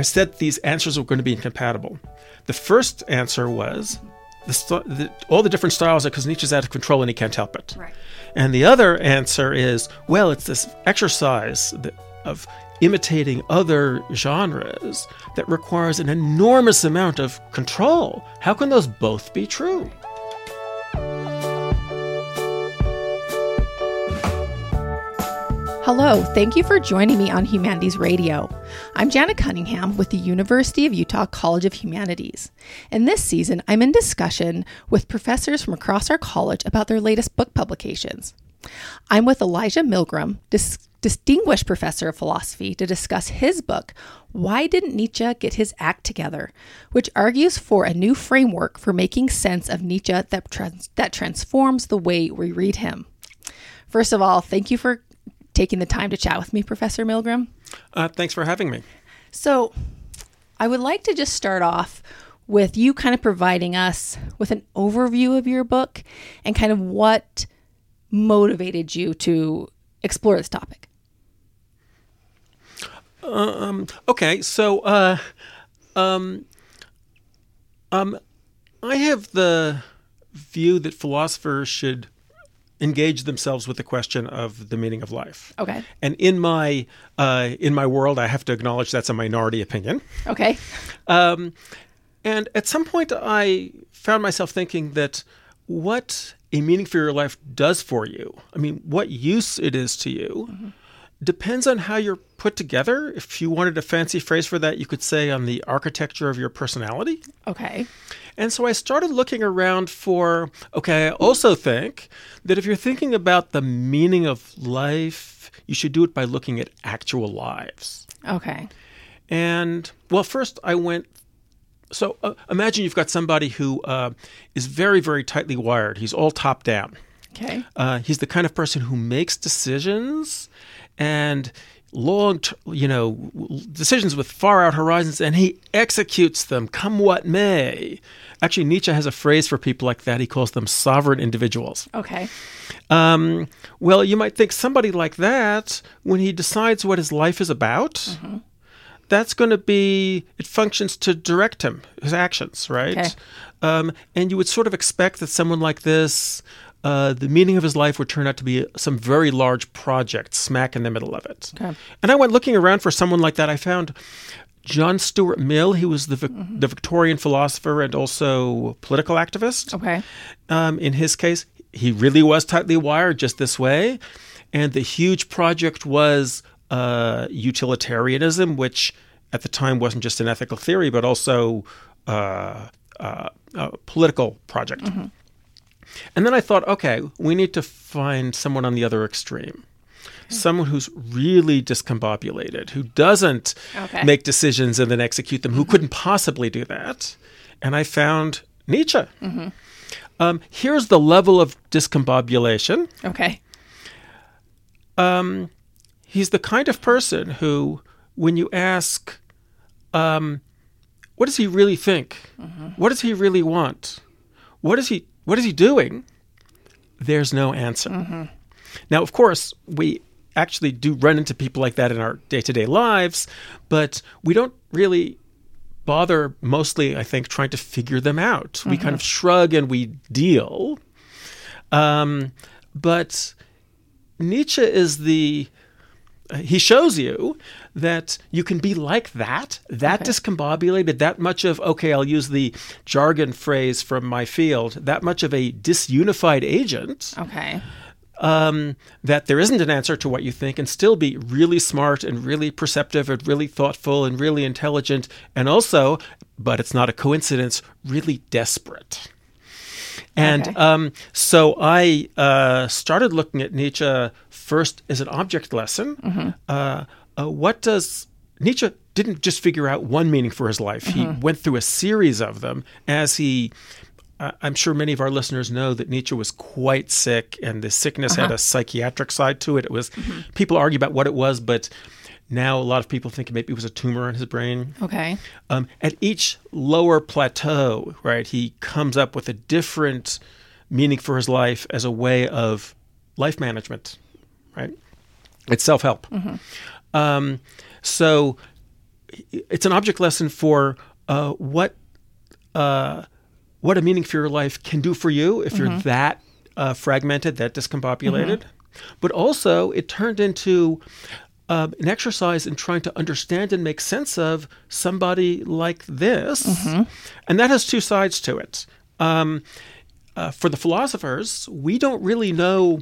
I said these answers were going to be incompatible. The first answer was the, st- the, all the different styles are because Nietzsche's out of control and he can't help it. Right. And the other answer is well, it's this exercise that, of imitating other genres that requires an enormous amount of control. How can those both be true? Hello, thank you for joining me on Humanities Radio. I'm Janet Cunningham with the University of Utah College of Humanities. In this season, I'm in discussion with professors from across our college about their latest book publications. I'm with Elijah Millgram, dis- Distinguished Professor of Philosophy, to discuss his book, Why Didn't Nietzsche Get His Act Together, which argues for a new framework for making sense of Nietzsche that, trans- that transforms the way we read him. First of all, thank you for taking the time to chat with me, Professor Millgram. Uh, thanks for having me. So, I would like to just start off with you kind of providing us with an overview of your book and kind of what motivated you to explore this topic. Um, okay, so uh, um, um, I have the view that philosophers should engage themselves with the question of the meaning of life. Okay. And in my uh, in my world, I have to acknowledge that's a minority opinion. Okay. Um, and at some point, I found myself thinking that what a meaning for your life does for you, I mean, what use it is to you, mm-hmm. depends on how you're put together. If you wanted a fancy phrase for that, you could say on the architecture of your personality. Okay. And so I started looking around for, okay, I also think that if you're thinking about the meaning of life, you should do it by looking at actual lives. Okay. And, well, first I went so uh, imagine you've got somebody who uh, is very, very tightly wired. He's all top down. Okay. Uh, he's the kind of person who makes decisions and long, you know, decisions with far out horizons, and he executes them, come what may. Actually, Nietzsche has a phrase for people like that. He calls them sovereign individuals. Okay. Um, well, you might think somebody like that, when he decides what his life is about, mm-hmm that's going to be it functions to direct him his actions right okay. um, and you would sort of expect that someone like this uh, the meaning of his life would turn out to be some very large project smack in the middle of it okay. and i went looking around for someone like that i found john stuart mill he was the, mm-hmm. the victorian philosopher and also political activist okay um, in his case he really was tightly wired just this way and the huge project was uh, utilitarianism, which at the time wasn't just an ethical theory, but also uh, uh, a political project. Mm-hmm. And then I thought, okay, we need to find someone on the other extreme. Someone who's really discombobulated, who doesn't okay. make decisions and then execute them, who mm-hmm. couldn't possibly do that. And I found Nietzsche. Mm-hmm. Um, here's the level of discombobulation. Okay. Um, he's the kind of person who, when you ask, um, what does he really think? Mm-hmm. What does he really want? What is he? What is he doing? There's no answer. Mm-hmm. Now, of course, we actually do run into people like that in our day-to-day lives, but we don't really bother. Mostly, I think, trying to figure them out. Mm-hmm. We kind of shrug and we deal. Um, but Nietzsche is the he shows you that you can be like that, that okay. discombobulated, that much of, okay, I'll use the jargon phrase from my field, that much of a disunified agent. Okay. Um, that there isn't an answer to what you think and still be really smart and really perceptive and really thoughtful and really intelligent and also, but it's not a coincidence, really desperate. And okay. um, so I uh, started looking at Nietzsche first is an object lesson. Mm-hmm. Uh, uh, what does Nietzsche didn't just figure out one meaning for his life. Mm-hmm. He went through a series of them as he. Uh, I'm sure many of our listeners know that Nietzsche was quite sick, and the sickness uh-huh. had a psychiatric side to it. It was mm-hmm. people argue about what it was, but now a lot of people think maybe it was a tumor in his brain. Okay. Um, at each lower plateau, right, he comes up with a different meaning for his life as a way of life management, right? It's self help. Mm-hmm. Um, so it's an object lesson for uh, what uh, what a meaning for your life can do for you if you're that uh, fragmented, that discombobulated. But also, it turned into um, an exercise in trying to understand and make sense of somebody like this, and that has two sides to it. Um, uh, for the philosophers, we don't really know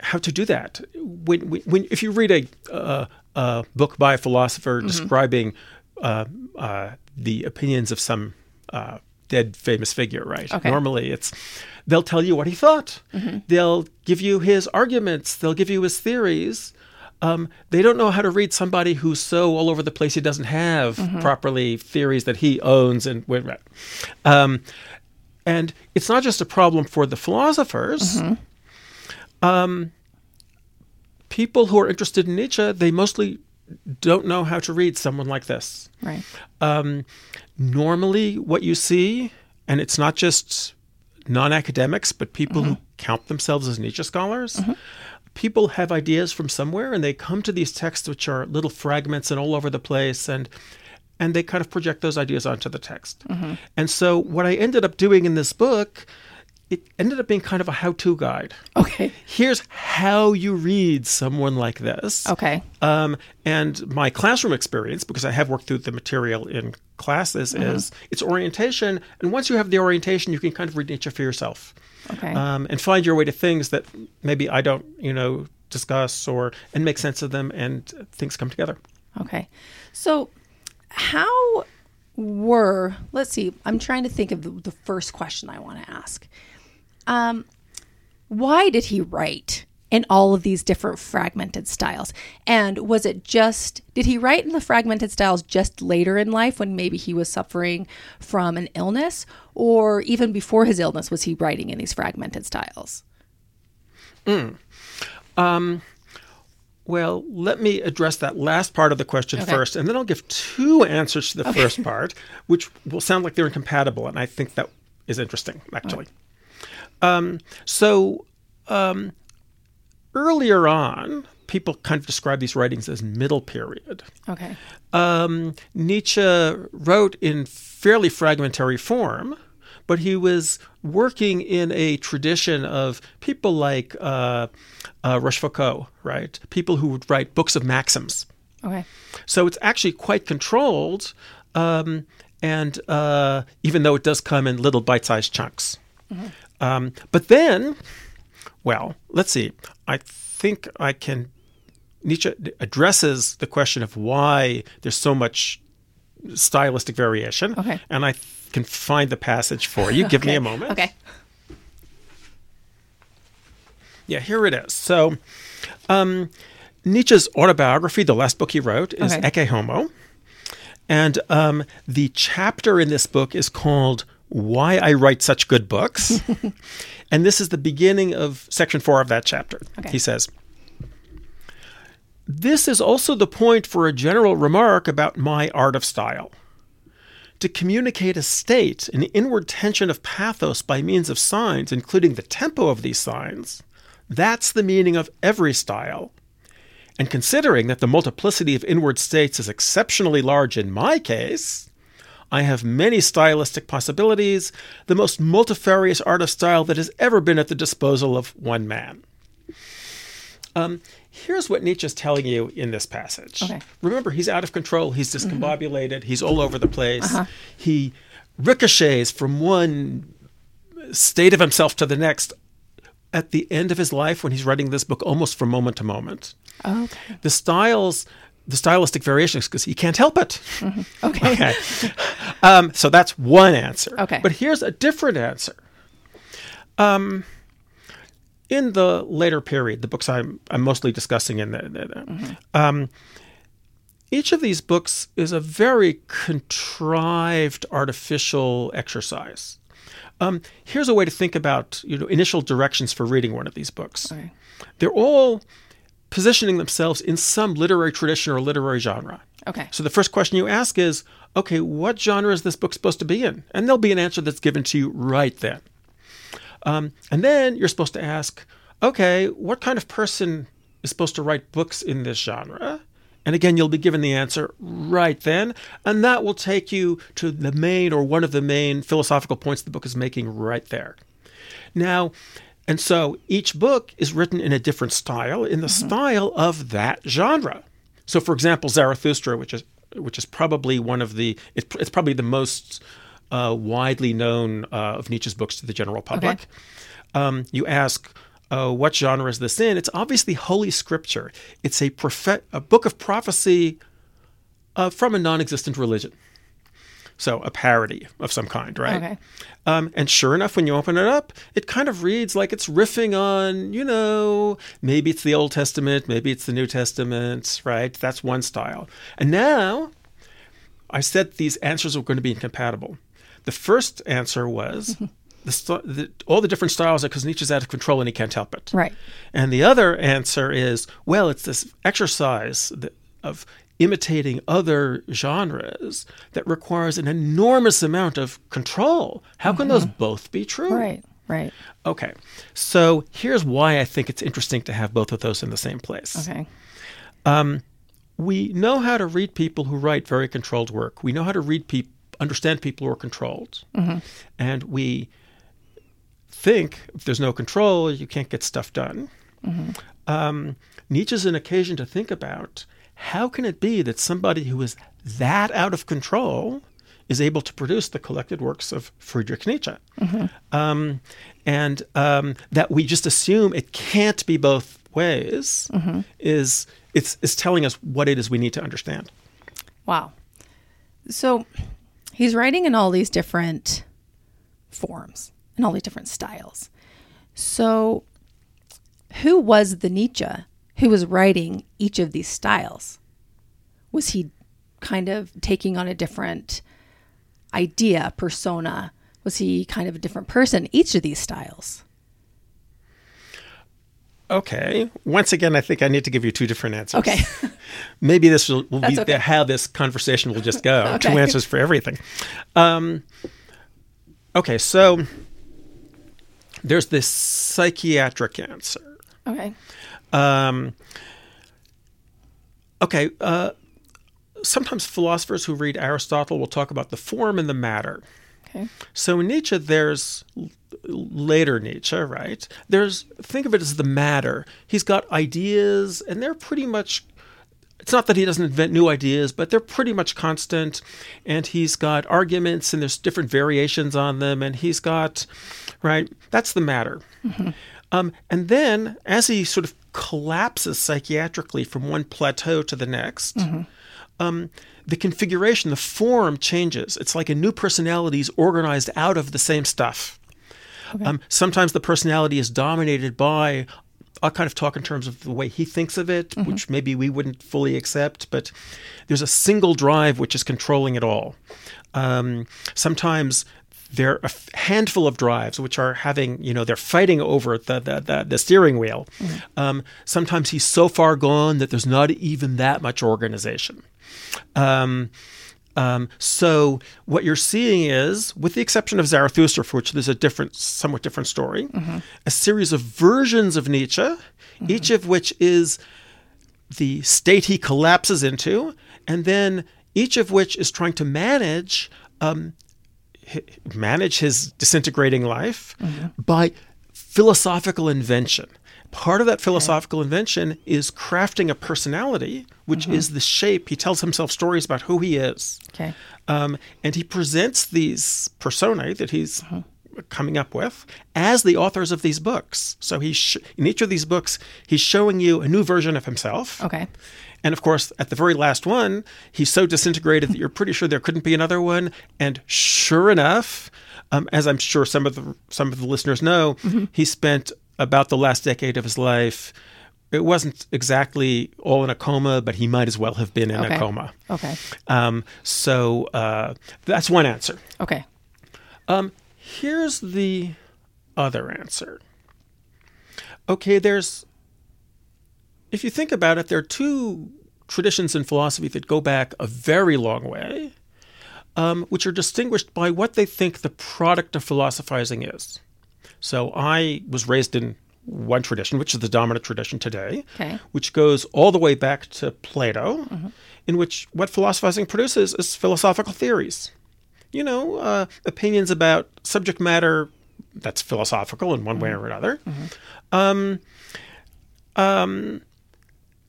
how to do that. When, when, when if you read a, uh, a book by a philosopher describing uh, uh, the opinions of some uh, dead famous figure, right? Okay. Normally, it's they'll tell you what he thought. They'll give you his arguments. They'll give you his theories. Um, they don't know how to read somebody who's so all over the place he doesn't have properly theories that he owns and um, and it's not just a problem for the philosophers. Um, people who are interested in Nietzsche, they mostly don't know how to read someone like this. Right. Um, normally, what you see, and it's not just non academics, but people who count themselves as Nietzsche scholars, people have ideas from somewhere and they come to these texts, which are little fragments and all over the place, and and they kind of project those ideas onto the text. And so, what I ended up doing in this book, it ended up being kind of a how to guide. Okay. Here's how you read someone like this. Okay. Um, and my classroom experience, because I have worked through the material in classes, is it's orientation. And once you have the orientation, you can kind of read Nietzsche for yourself Okay. um, and find your way to things that maybe I don't, you know, discuss or and make sense of them, and things come together. Okay. So, how were, let's see, I'm trying to think of the, the first question I want to ask. Um, why did he write in all of these different fragmented styles? And was it just, did he write in the fragmented styles just later in life when maybe he was suffering from an illness? Or even before his illness, was he writing in these fragmented styles? Well, let me address that last part of the question Okay. first, and then I'll give two answers to the first part, which will sound like they're incompatible, and I think that is interesting, actually. Um, so, um, earlier on, people kind of describe these writings as middle period. Okay. Um, Nietzsche wrote in fairly fragmentary form, but he was working in a tradition of people like uh, uh, Rochefoucauld, right? People who would write books of maxims. Okay. So it's actually quite controlled, um, and uh, even though it does come in little bite-sized chunks. Um, but then, well, let's see. I think I can. Nietzsche addresses the question of why there's so much stylistic variation, Okay. and I can find the passage for you. Give me a moment. Okay. Yeah, here it is. So, um, Nietzsche's autobiography, the last book he wrote, is Okay. Ecce Homo. And um, the chapter in this book is called Why I Write Such Good Books. and this is the beginning of section four of that chapter. Okay. He says, This is also the point for a general remark about my art of style. To communicate a state, an inward tension of pathos by means of signs, including the tempo of these signs, that's the meaning of every style. And considering that the multiplicity of inward states is exceptionally large in my case, I have many stylistic possibilities, the most multifarious art of style that has ever been at the disposal of one man. Um, here's what Nietzsche's telling you in this passage. Okay. Remember, he's out of control, he's discombobulated, he's all over the place. He ricochets from one state of himself to the next at the end of his life when he's writing this book almost from moment to moment. Okay. The styles, the stylistic variations, because he can't help it. Okay. Okay. um, so that's one answer. Okay. But here's a different answer. Um, in the later period, the books I'm, I'm mostly discussing in the, the- the- um, each of these books is a very contrived artificial exercise. Um, here's a way to think about you know initial directions for reading one of these books. Okay. They're all positioning themselves in some literary tradition or literary genre. Okay. So the first question you ask is, okay, what genre is this book supposed to be in? And there'll be an answer that's given to you right then. Um, and then you're supposed to ask, okay, what kind of person is supposed to write books in this genre? And again, you'll be given the answer right then, and that will take you to the main or one of the main philosophical points the book is making right there. Now, and so each book is written in a different style, in the mm-hmm. style of that genre. So, for example, Zarathustra, which is which is probably one of the it's, it's probably the most uh, widely known uh, of Nietzsche's books to the general public. Okay. Um, you ask, uh, what genre is this in? It's obviously Holy Scripture. It's a, prophet, a book of prophecy uh, from a non existent religion. So a parody of some kind, right? Okay. Um, and sure enough, when you open it up, it kind of reads like it's riffing on, you know, maybe it's the Old Testament, maybe it's the New Testament, right? That's one style. And now I said these answers were going to be incompatible. The first answer was the, the, all the different styles are because Nietzsche's out of control and he can't help it. Right. And the other answer is, well, it's this exercise of imitating other genres that requires an enormous amount of control. How can mm-hmm. those both be true? Right. Right. Okay. So here's why I think it's interesting to have both of those in the same place. Okay. Um, we know how to read people who write very controlled work. We know how to read people, understand people who are controlled, mm-hmm. and we think if there's no control, you can't get stuff done. Mm-hmm. Um, Nietzsche's an occasion to think about how can it be that somebody who is that out of control is able to produce the collected works of Friedrich Nietzsche? Mm-hmm. Um, and um, that we just assume it can't be both ways mm-hmm. is it's, it's telling us what it is we need to understand. Wow. So he's writing in all these different forms and all these different styles. So, who was the Nietzsche who was writing each of these styles? Was he kind of taking on a different idea, persona? Was he kind of a different person, each of these styles? Okay. Once again, I think I need to give you two different answers. Okay. Maybe this will, will be okay. how this conversation will just go. okay. Two answers for everything. Um, okay, so there's this psychiatric answer. Okay. Um, okay. Uh, sometimes philosophers who read Aristotle will talk about the form and the matter. Okay. So in Nietzsche, there's later Nietzsche, right? There's think of it as the matter. He's got ideas, and they're pretty much. It's not that he doesn't invent new ideas, but they're pretty much constant. And he's got arguments, and there's different variations on them. And he's got, right? That's the matter. Mm-hmm. Um, and then, as he sort of collapses psychiatrically from one plateau to the next, mm-hmm. um, the configuration, the form changes. It's like a new personality is organized out of the same stuff. Okay. Um, sometimes the personality is dominated by I'll kind of talk in terms of the way he thinks of it, mm-hmm. which maybe we wouldn't fully accept, but there's a single drive which is controlling it all. Um, sometimes there are a handful of drives which are having, you know, they're fighting over the the, the, the steering wheel. Mm-hmm. Um, sometimes he's so far gone that there's not even that much organization. Um, um, so what you're seeing is, with the exception of Zarathustra, for which there's a different, somewhat different story, mm-hmm. a series of versions of Nietzsche, mm-hmm. each of which is the state he collapses into, and then each of which is trying to manage um, manage his disintegrating life mm-hmm. by philosophical invention. Part of that philosophical okay. invention is crafting a personality, which mm-hmm. is the shape. He tells himself stories about who he is. Okay. Um, and he presents these personae that he's mm-hmm. coming up with as the authors of these books. So he's sh- in each of these books, he's showing you a new version of himself. Okay. And of course, at the very last one, he's so disintegrated that you're pretty sure there couldn't be another one. And sure enough, um, as I'm sure some of the some of the listeners know, mm-hmm. he spent about the last decade of his life. It wasn't exactly all in a coma, but he might as well have been in okay. a coma. Okay. Um, so uh, that's one answer. Okay. Um, here's the other answer. Okay, there's if you think about it, there are two traditions in philosophy that go back a very long way, um, which are distinguished by what they think the product of philosophizing is. So I was raised in one tradition, which is the dominant tradition today, Okay. which goes all the way back to Plato, in which what philosophizing produces is philosophical theories. You know, uh, opinions about subject matter that's philosophical in one way or another. Um, um,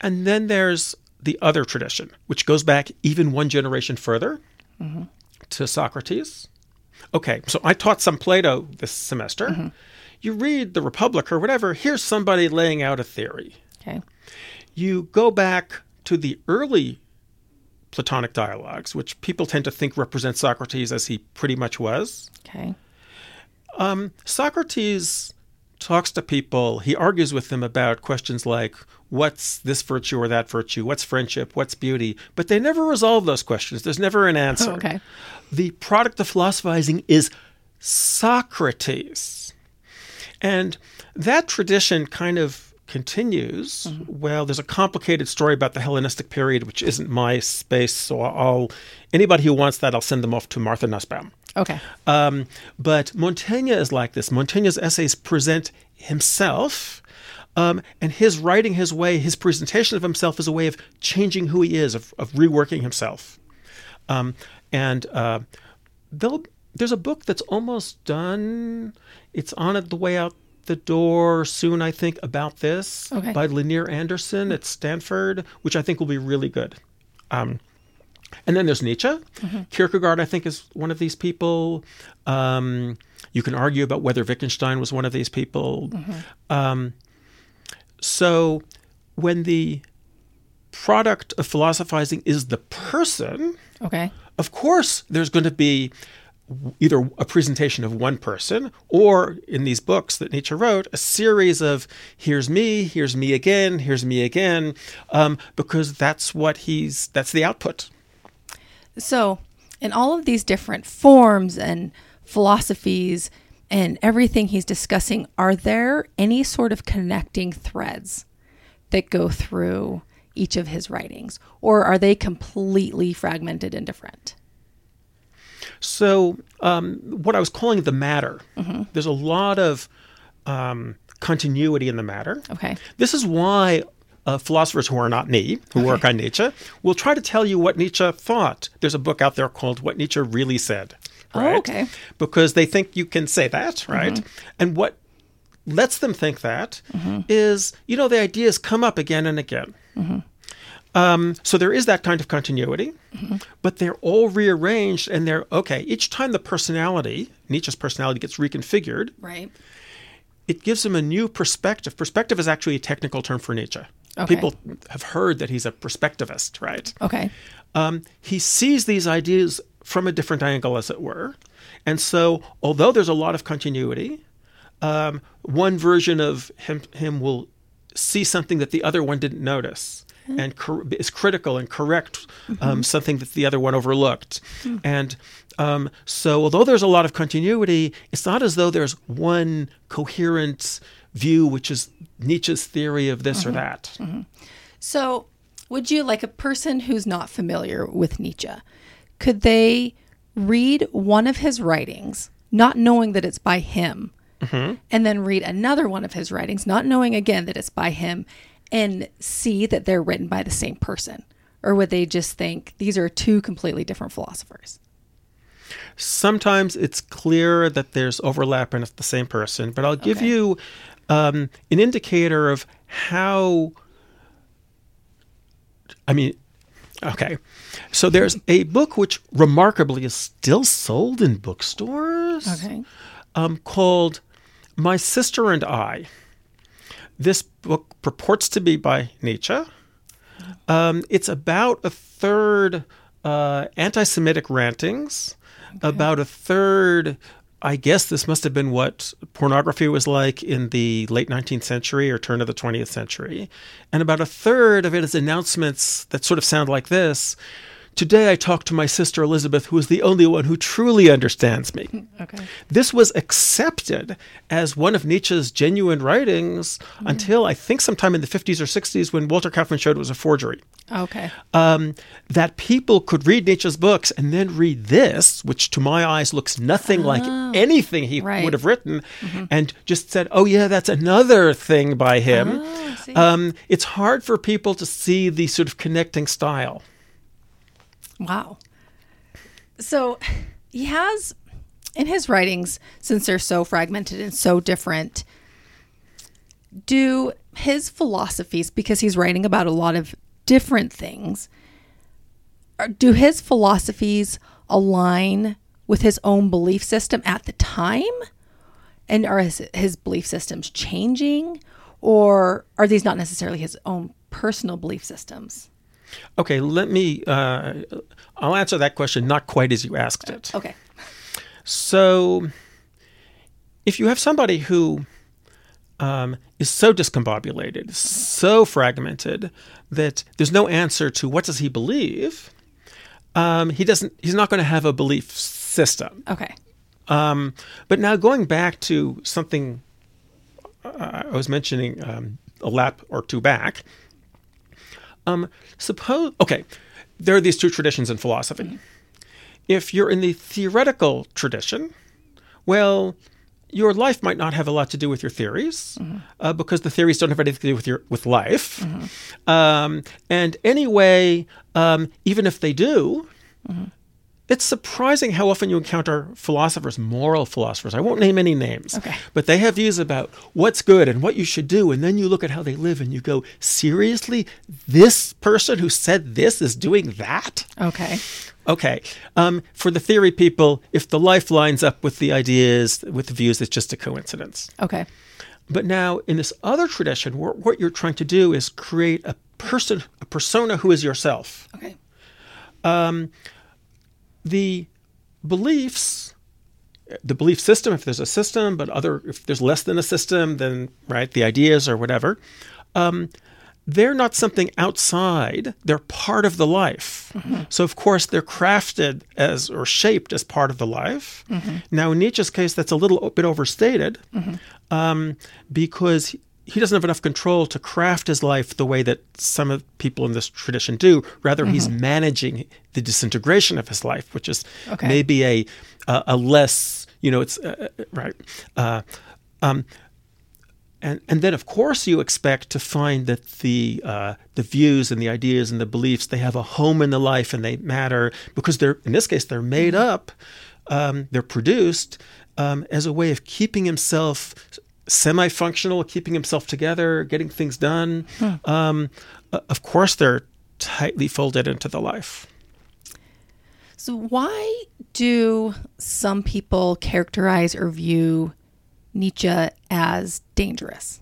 and then there's the other tradition, which goes back even one generation further to Socrates. Okay, so I taught some Plato this semester. You read the Republic or whatever, here's somebody laying out a theory. Okay. You go back to the early Platonic dialogues, which people tend to think represent Socrates as he pretty much was. Okay. Um, Socrates talks to people, he argues with them about questions like what's this virtue or that virtue, what's friendship, what's beauty, but they never resolve those questions. There's never an answer. Oh, okay. The product of philosophizing is Socrates. And that tradition kind of continues. Mm-hmm. Well, there's a complicated story about the Hellenistic period, which isn't my space, so I'll anybody who wants that, I'll send them off to Martha Nussbaum. Okay. Um, but Montaigne is like this. Montaigne's essays present himself, um, and his writing his way, his presentation of himself is a way of changing who he is, of, of reworking himself. Um, and uh, there's a book that's almost done. It's on it the way out the door soon, I think, about this Okay. by Lanier Anderson at Stanford, which I think will be really good. Um, and then there's Nietzsche. Kierkegaard, I think, is one of these people. Um, you can argue about whether Wittgenstein was one of these people. Um, so when the product of philosophizing is the person, Okay. of course, there's going to be either a presentation of one person or in these books that Nietzsche wrote, a series of here's me, here's me again, here's me again, um, because that's what he's, that's the output. So, in all of these different forms and philosophies and everything he's discussing, are there any sort of connecting threads that go through each of his writings? Or are they completely fragmented and different? So, um, what I was calling the matter, there's a lot of um, continuity in the matter. Okay. This is why uh, philosophers who are not me, who work on Nietzsche, will try to tell you what Nietzsche thought. There's a book out there called What Nietzsche Really Said. Oh, okay. Because they think you can say that, right? And what lets them think that is, you know, the ideas come up again and again. Um, so there is that kind of continuity, but they're all rearranged and they're okay. Each time the personality, Nietzsche's personality, gets reconfigured, Right. it gives him a new perspective. Perspective is actually a technical term for Nietzsche. Okay. People have heard that he's a perspectivist, right? Okay. Um, he sees these ideas from a different angle, as it were. And so, although there's a lot of continuity, um, one version of him, him will see something that the other one didn't notice and cor- is critical and correct um, something that the other one overlooked. And um, so, although there's a lot of continuity, it's not as though there's one coherent view, which is Nietzsche's theory of this or mm-hmm. that. Mm-hmm. So, would you, like a person who's not familiar with Nietzsche, could they read one of his writings, not knowing that it's by him, mm-hmm. and then read another one of his writings, not knowing again that it's by him, and see that they're written by the same person? Or would they just think these are two completely different philosophers? Sometimes it's clear that there's overlap and it's the same person, but I'll give Okay. you um, an indicator of how. I mean, okay. So there's a book which remarkably is still sold in bookstores Okay. um, called My Sister and I. This book purports to be by Nietzsche. Um, it's about a third uh, anti Semitic rantings, about a third. I guess this must have been what pornography was like in the late 19th century or turn of the 20th century. And about a third of it is announcements that sort of sound like this today I talked to my sister Elizabeth, who is the only one who truly understands me. Okay. This was accepted as one of Nietzsche's genuine writings until I think sometime in the 50s or 60s when Walter Kaufmann showed it was a forgery. Okay. Um, that people could read Nietzsche's books and then read this, which to my eyes looks nothing like anything he right. would have written, and just said, oh, yeah, that's another thing by him. Oh, Um, it's hard for people to see the sort of connecting style. Wow. So he has in his writings, since they're so fragmented and so different, do his philosophies, because he's writing about a lot of different things, do his philosophies align with his own belief system at the time? And are his, his belief systems changing? Or are these not necessarily his own personal belief systems? Okay, let me. Uh, I'll answer that question not quite as you asked it. Okay. So, if you have somebody who um, is so discombobulated, so fragmented that there's no answer to what does he believe, um, he doesn't. He's not going to have a belief system. Okay. Um, but now going back to something uh, I was mentioning um, a lap or two back. Um, suppose okay, there are these two traditions in philosophy. If you're in the theoretical tradition, well, your life might not have a lot to do with your theories uh, because the theories don't have anything to do with your with life. Um, and anyway, um, even if they do, it's surprising how often you encounter philosophers, moral philosophers. I won't name any names, Okay. but they have views about what's good and what you should do. And then you look at how they live and you go, seriously, this person who said this is doing that? Okay. Okay. Um, for the theory people, if the life lines up with the ideas, with the views, it's just a coincidence. Okay. But now, in this other tradition, wh- what you're trying to do is create a person, a persona who is yourself. Okay. The beliefs the belief system if there's a system but other if there's less than a system then right the ideas or whatever um, they're not something outside they're part of the life. So of course they're crafted as or shaped as part of the life. Now in nietzsche's case that's a little bit overstated um, because he- doesn't have enough control to craft his life the way that some of people in this tradition do. Rather, he's managing the disintegration of his life, which is Okay. maybe a a, a less you know it's uh, uh, right. Uh, um, and and then of course you expect to find that the uh, the views and the ideas and the beliefs they have a home in the life and they matter because they're in this case they're made up, um, they're produced um, as a way of keeping himself semi-functional, keeping himself together, getting things done. Um, uh, of course, they're tightly folded into the life. So, why do some people characterize or view Nietzsche as dangerous?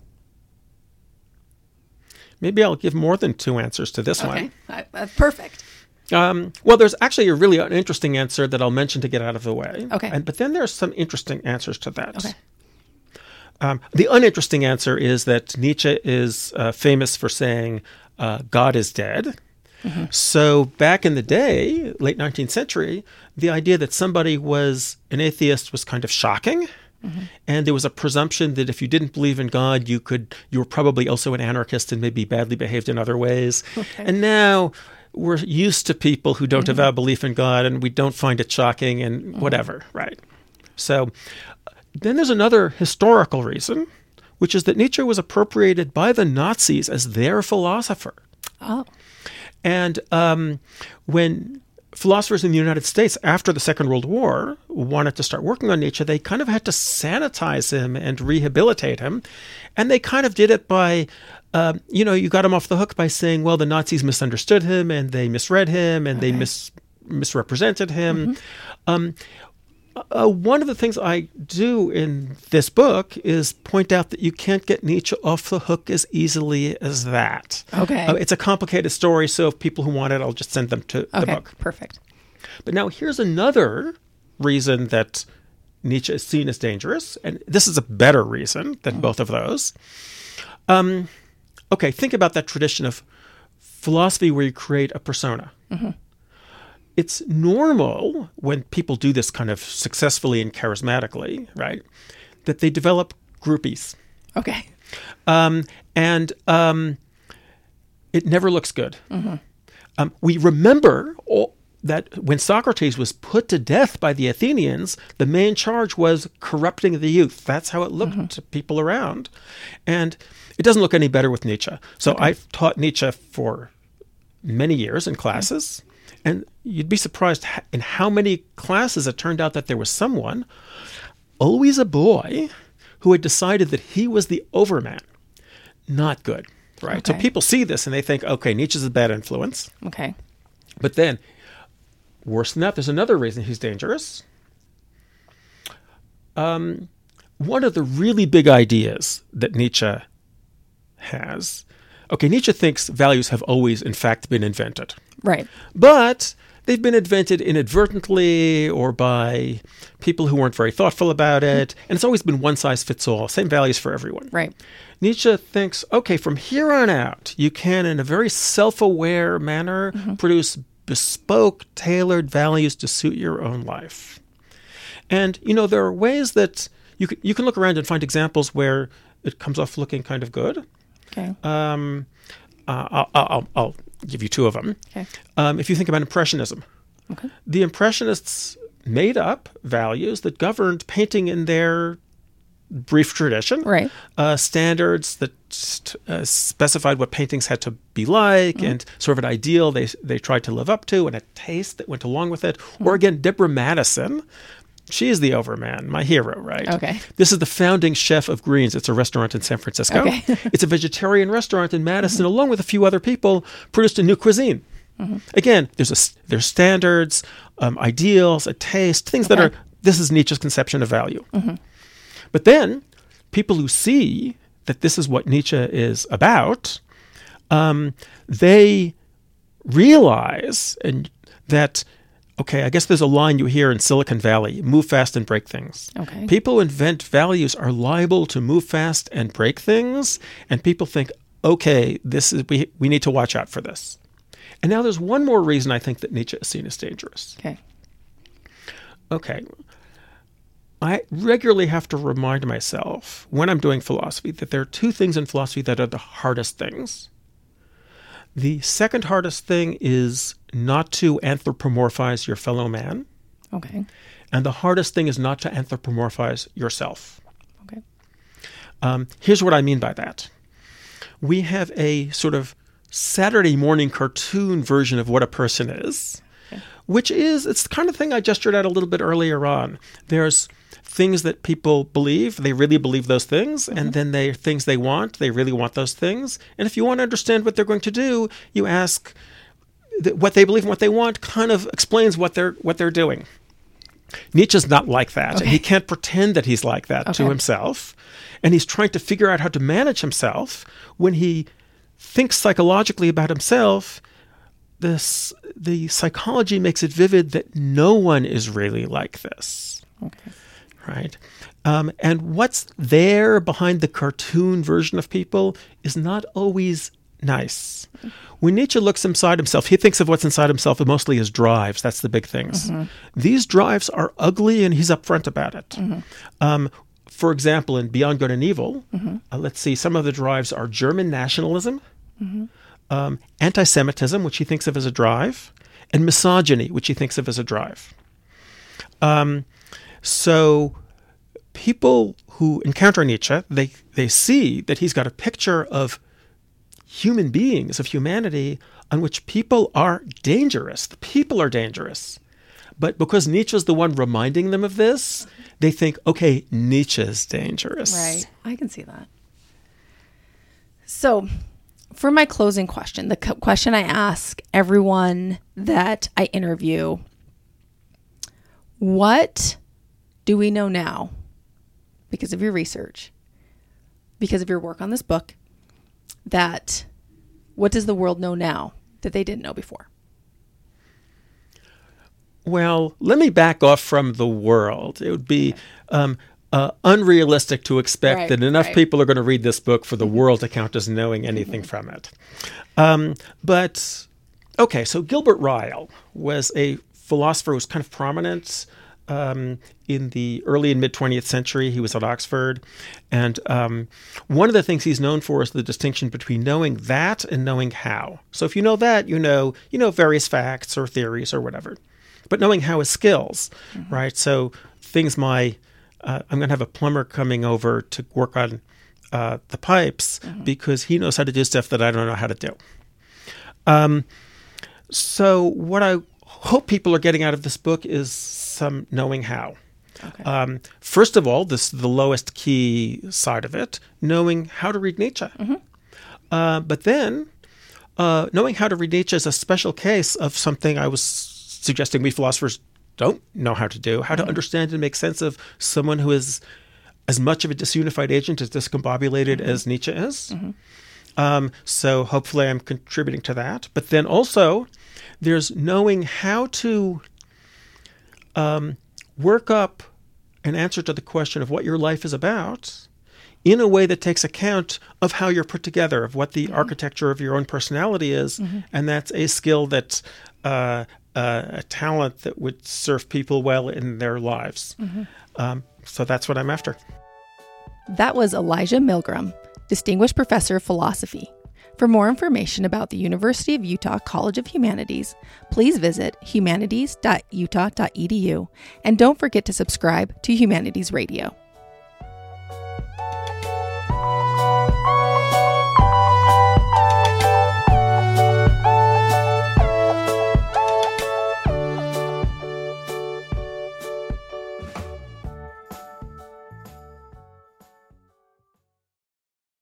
Maybe I'll give more than two answers to this one. Uh, uh, perfect. Um, well, there's actually a really interesting answer that I'll mention to get out of the way. Okay. And, but then there's some interesting answers to that. Okay. Um, the uninteresting answer is that Nietzsche is uh, famous for saying uh, God is dead. So back in the day, late 19th century, the idea that somebody was an atheist was kind of shocking. And there was a presumption that if you didn't believe in God, you could you were probably also an anarchist and maybe badly behaved in other ways. And now we're used to people who don't have a belief in God and we don't find it shocking and whatever, right? So then there's another historical reason, which is that Nietzsche was appropriated by the Nazis as their philosopher. Oh, And um, when philosophers in the United States after the Second World War wanted to start working on Nietzsche, they kind of had to sanitize him and rehabilitate him. And they kind of did it by, um, you know, you got him off the hook by saying, well, the Nazis misunderstood him and they misread him and they mis- misrepresented him. Um, uh, one of the things I do in this book is point out that you can't get Nietzsche off the hook as easily as that. Okay. Uh, it's a complicated story, so if people who want it, I'll just send them to the book. Perfect. But now here's another reason that Nietzsche is seen as dangerous, and this is a better reason than both of those. Um, okay, think about that tradition of philosophy where you create a persona. It's normal when people do this kind of successfully and charismatically, right? That they develop groupies. Okay. Um, and um, it never looks good. Um, we remember all, that when Socrates was put to death by the Athenians, the main charge was corrupting the youth. That's how it looked to people around. And it doesn't look any better with Nietzsche. So I've taught Nietzsche for many years in classes. And you'd be surprised in how many classes it turned out that there was someone, always a boy, who had decided that he was the overman. Not good, right? So people see this and they think, okay, Nietzsche's a bad influence. Okay. But then, worse than that, there's another reason he's dangerous. Um, one of the really big ideas that Nietzsche has. Okay, Nietzsche thinks values have always, in fact, been invented, Right. but they've been invented inadvertently or by people who weren't very thoughtful about it, and it's always been one size fits all, same values for everyone. Right. Nietzsche thinks, okay, from here on out, you can, in a very self aware manner, mm-hmm. produce bespoke, tailored values to suit your own life. And, you know, there are ways that you can, you can look around and find examples where it comes off looking kind of good. Okay. Um, uh, I'll, I'll, I'll give you two of them. Okay. Um, if you think about Impressionism, Okay. the Impressionists made up values that governed painting in their brief tradition Right. uh, standards that uh, specified what paintings had to be like and sort of an ideal they, they tried to live up to and a taste that went along with it. Or again, Deborah Madison. She is the overman, my hero, right? Okay. This is the founding chef of Greens. It's a restaurant in San Francisco. Okay. it's a vegetarian restaurant in Madison, along with a few other people, produced a new cuisine. Again, there's a there's standards, um, ideals, a taste, things that are. This is Nietzsche's conception of value. But then, people who see that this is what Nietzsche is about, um, they realize and that okay, I guess there's a line you hear in Silicon Valley: "Move fast and break things." Okay. People who invent values are liable to move fast and break things, and people think, okay, this is we we need to watch out for this. And now there's one more reason I think that Nietzsche is seen as dangerous. Okay. Okay. I regularly have to remind myself when I'm doing philosophy that there are two things in philosophy that are the hardest things. The second hardest thing is not to anthropomorphize your fellow man, Okay. and the hardest thing is not to anthropomorphize yourself. Okay. Um, here's what I mean by that. We have a sort of Saturday morning cartoon version of what a person is, which is it's the kind of thing I gestured at a little bit earlier on. There's things that people believe, they really believe those things, and mm-hmm. then they things they want, they really want those things. And if you want to understand what they're going to do, you ask what they believe and what they want kind of explains what they're what they're doing. Nietzsche's not like that. And he can't pretend that he's like that to himself. And he's trying to figure out how to manage himself when he thinks psychologically about himself. This the psychology makes it vivid that no one is really like this. Okay. Right. Um, and what's there behind the cartoon version of people is not always nice. When Nietzsche looks inside himself, he thinks of what's inside himself mostly as drives. That's the big things. These drives are ugly, and he's upfront about it. Um, for example, in Beyond Good and Evil, uh, let's see, some of the drives are German nationalism, um, anti Semitism, which he thinks of as a drive, and misogyny, which he thinks of as a drive. Um, so people who encounter Nietzsche, they, they see that he's got a picture of human beings, of humanity, on which people are dangerous. The people are dangerous. But because Nietzsche's the one reminding them of this, they think, okay, Nietzsche's dangerous. Right. I can see that. So, for my closing question, the question I ask everyone that I interview what do we know now because of your research, because of your work on this book, that what does the world know now that they didn't know before? Well, let me back off from the world. It would be um, uh, unrealistic to expect Right, that enough right. people are going to read this book for the world to count as knowing anything from it. Um, but Okay, so Gilbert Ryle was a philosopher who was kind of prominent um, in the early and mid 20th century. He was at Oxford. And um, one of the things he's known for is the distinction between knowing that and knowing how. So if you know that, you know, you know various facts or theories or whatever. But knowing how is skills, mm-hmm. right? So things my, uh, I'm going to have a plumber coming over to work on uh, the pipes mm-hmm. because he knows how to do stuff that I don't know how to do. Um, so what I hope people are getting out of this book is some knowing how. Okay. Um, first of all, this is the lowest key side of it, knowing how to read Nietzsche. Mm-hmm. Uh, but then, uh, knowing how to read Nietzsche is a special case of something I was suggesting we philosophers don't know how to do, how to understand and make sense of someone who is as much of a disunified agent, as discombobulated mm-hmm. as Nietzsche is. Mm-hmm. Um, so hopefully I'm contributing to that. But then also, there's knowing how to um, work up an answer to the question of what your life is about in a way that takes account of how you're put together, of what the mm-hmm. architecture of your own personality is. Mm-hmm. And that's a skill that, uh, uh, a talent that would serve people well in their lives. Mm-hmm. Um, so that's what I'm after. That was Elijah Millgram, Distinguished Professor of Philosophy. For more information about the University of Utah College of Humanities, please visit humanities.utah.edu and don't forget to subscribe to Humanities Radio.